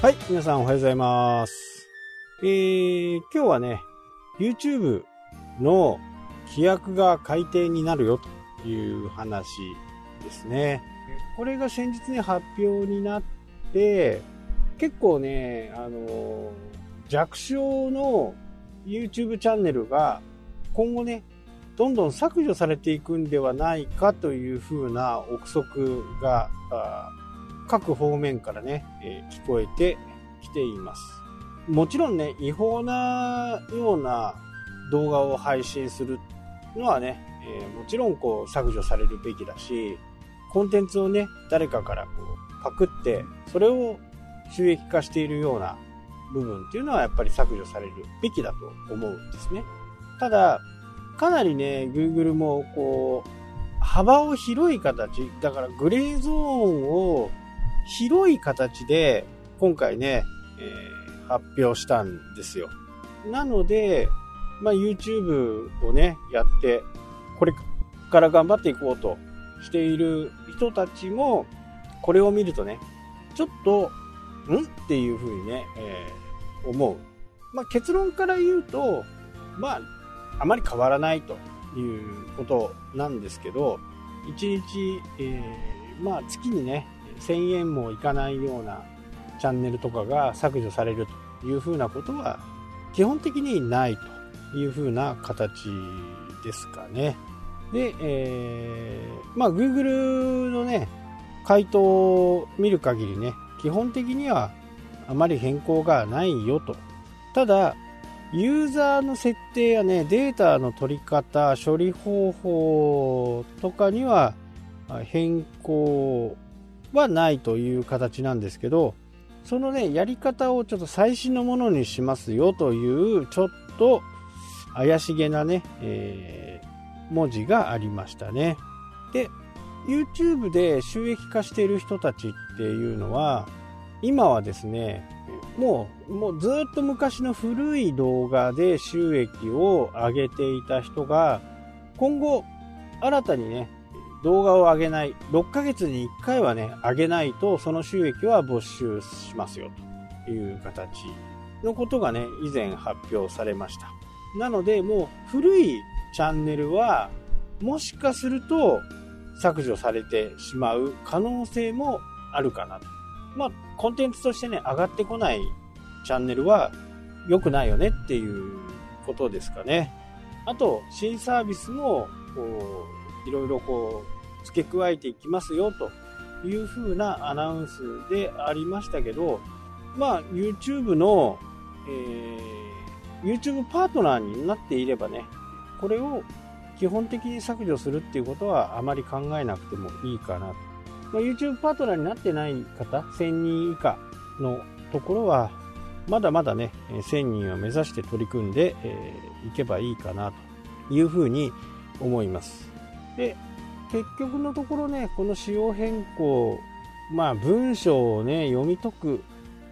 はい、皆さんおはようございます。えー、今日はね、YouTube の規約が改定になるよという話ですね。これが先日ね、発表になって、結構ね、あの、弱小の YouTube チャンネルが今後ね、どんどん削除されていくんではないかというふうな憶測が、各方面からね、え聞こえてきています。もちろんね、違法なような動画を配信するのはね、えもちろんこう削除されるべきだし、コンテンツをね、誰かからこうパクって、それを収益化しているような部分っていうのはやっぱり削除されるべきだと思うんですね。ただ、かなりね、Google もこう、幅を広い形、だからグレーゾーンを広い形で今回ね、えー発表したんですよ。なので、まあ、YouTube をね、やって、これから頑張っていこうとしている人たちも、これを見るとね、ちょっと、ん？っていうふうにね、えー思う。まあ、結論から言うと、まあ、あまり変わらないということなんですけど、1日、えーまあ、月にね、1000円もいかないようなチャンネルとかが削除されるというふうなことは、基本的にないというふうな形ですかね。で、えーまあ、Google のね、回答を見る限りね、基本的にはあまり変更がないよと。ただ、ユーザーの設定やね、データの取り方、処理方法とかには変更はないという形なんですけど、そのね、やり方をちょっと最新のものにしますよという、ちょっと怪しげなね、えー文字がありましたね。で、YouTube で収益化している人たちっていうのは、今はですね、もう、もうずっと昔の古い動画で収益を上げていた人が、今後、新たにね、動画を上げない、6ヶ月に1回はね、上げないと、その収益は没収しますよ、という形のことがね、以前発表されました。なので、もう古いチャンネルは、もしかすると削除されてしまう可能性もあるかなと。まあ、コンテンツとしてね、上がってこないチャンネルは良くないよねっていうことですかね。あと、新サービスも、こう、いろいろこう、付け加えていきますよという風なアナウンスでありましたけど、まあ、YouTube の、えー YouTube パートナーになっていればね、これを基本的に削除するっていうことはあまり考えなくてもいいかなと。まあ、YouTube パートナーになってない方、1000人以下のところは、まだまだね、1000人を目指して取り組んでい、えーいけばいいかなというふうに思います。で、結局のところね、この仕様変更、まあ文章をね、読み解くっ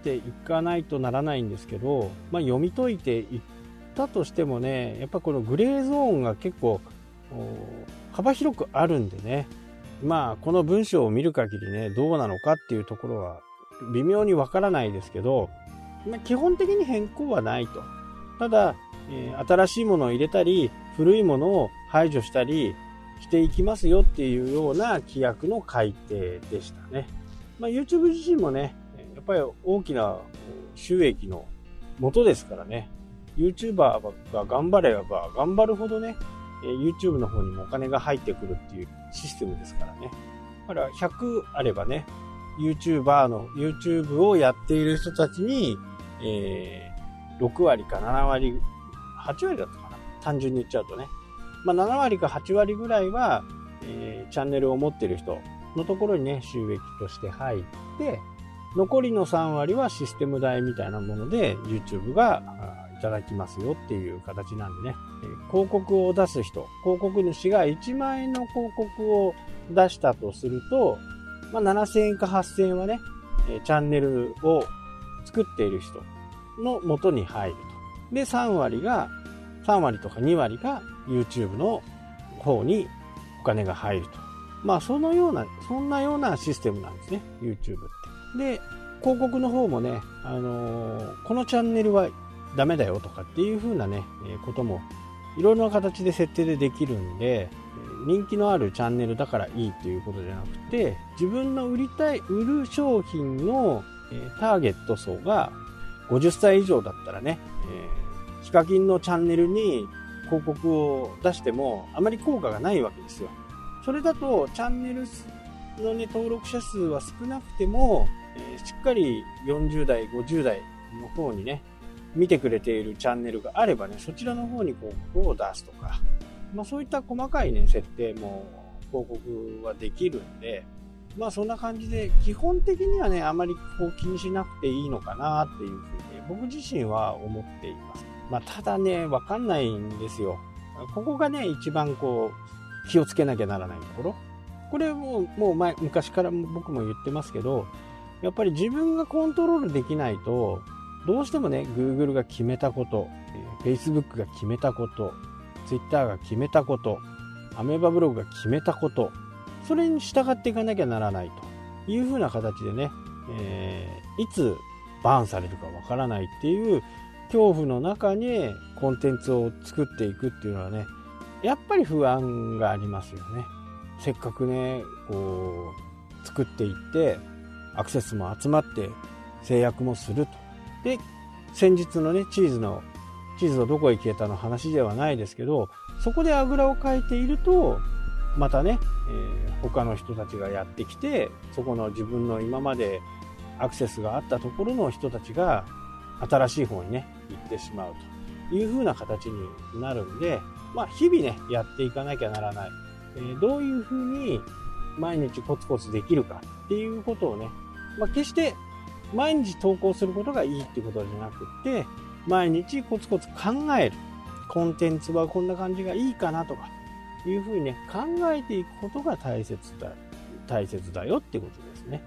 ていかないとならないんですけど、まあ読み解いていったとしてもね、やっぱこのグレーゾーンが結構幅広くあるんでね、まあこの文章を見る限りね、どうなのかっていうところは微妙にわからないですけど、まあ基本的に変更はないと。ただ、えー新しいものを入れたり、古いものを排除したりしていきますよっていうような規約の改定でしたね。まあ、YouTube 自身もね、やっぱり大きな収益の元ですからね、YouTuber が頑張れば頑張るほどね、YouTube の方にもお金が入ってくるっていうシステムですからね。だから100あればね、YouTuber の YouTube をやっている人たちに、えー6割か7割、8割だったかな単純に言っちゃうとね。まあ7割か8割ぐらいは、えーチャンネルを持っている人のところにね、収益として入って、残りの3割はシステム代みたいなもので YouTube がいただきますよっていう形なんでね、広告を出す人、広告主が1万円の広告を出したとすると、まあ、7000円か8000円はね、チャンネルを作っている人の元に入ると。で、3割が、3割とか2割が YouTube の方にお金が入ると。まあ、そのような、そんなようなシステムなんですね、YouTube って。で、広告の方もね、あのー、このチャンネルはダメだよとかっていう風なね、えー、こともいろいろな形で設定でできるんで、人気のあるチャンネルだからいいということじゃなくて、自分の売りたい、売る商品の、えー、ターゲット層が50歳以上だったらね、えー、ヒカキンのチャンネルに広告を出してもあまり効果がないわけですよ。それだとチャンネルのね、登録者数は少なくても、えー、しっかり40代、50代の方にね、見てくれているチャンネルがあればね、そちらの方に広告を出すとか、まあそういった細かいね、設定も広告はできるんで、まあそんな感じで、基本的にはね、あまりこう気にしなくていいのかなっていうふうに、僕自身は思っています。まあただね、わかんないんですよ。ここがね、一番こう、気をつけなきゃならないところ。これももう前、昔から僕も言ってますけど、やっぱり自分がコントロールできないと、どうしてもね、Google が決めたこと、Facebook が決めたこと、Twitter が決めたこと、アメーバブログが決めたこと、それに従っていかなきゃならないというふうな形でね、えー、いつバーンされるかわからないっていう恐怖の中にコンテンツを作っていくっていうのはね、やっぱり不安がありますよね。せっかくね、こう、作っていって、アクセスも集まって制約もすると。で、先日のね、チーズの、チーズのどこへ消えたの話ではないですけど、そこであぐらをかいていると、またね、えー、他の人たちがやってきて、そこの自分の今までアクセスがあったところの人たちが新しい方にね、行ってしまうという風な形になるんで、まあ日々ね、やっていかなきゃならない。えー、どういう風に毎日コツコツできるかっていうことをね、まあ決して毎日投稿することがいいっていうことじゃなくって毎日コツコツ考えるコンテンツはこんな感じがいいかなとかいうふうにね考えていくことが大切だ大切だよってことですね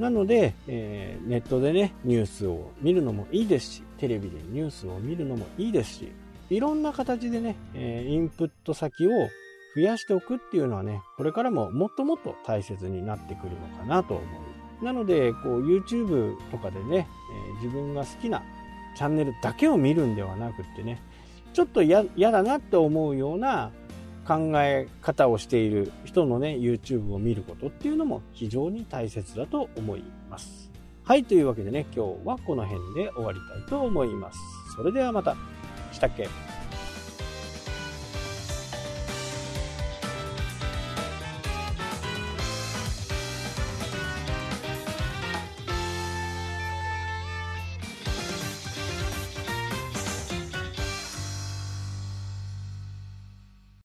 なので、えー、ネットでねニュースを見るのもいいですしテレビでニュースを見るのもいいですしいろんな形でね、えー、インプット先を増やしておくっていうのはねこれからももっともっと大切になってくるのかなと思いなので、こう YouTube とかでね、えー、自分が好きなチャンネルだけを見るんではなくってね、ちょっと嫌だなって思うような考え方をしている人のね、YouTube を見ることっていうのも非常に大切だと思います。はい、というわけでね、今日はこの辺で終わりたいと思います。それではまた。したっけ？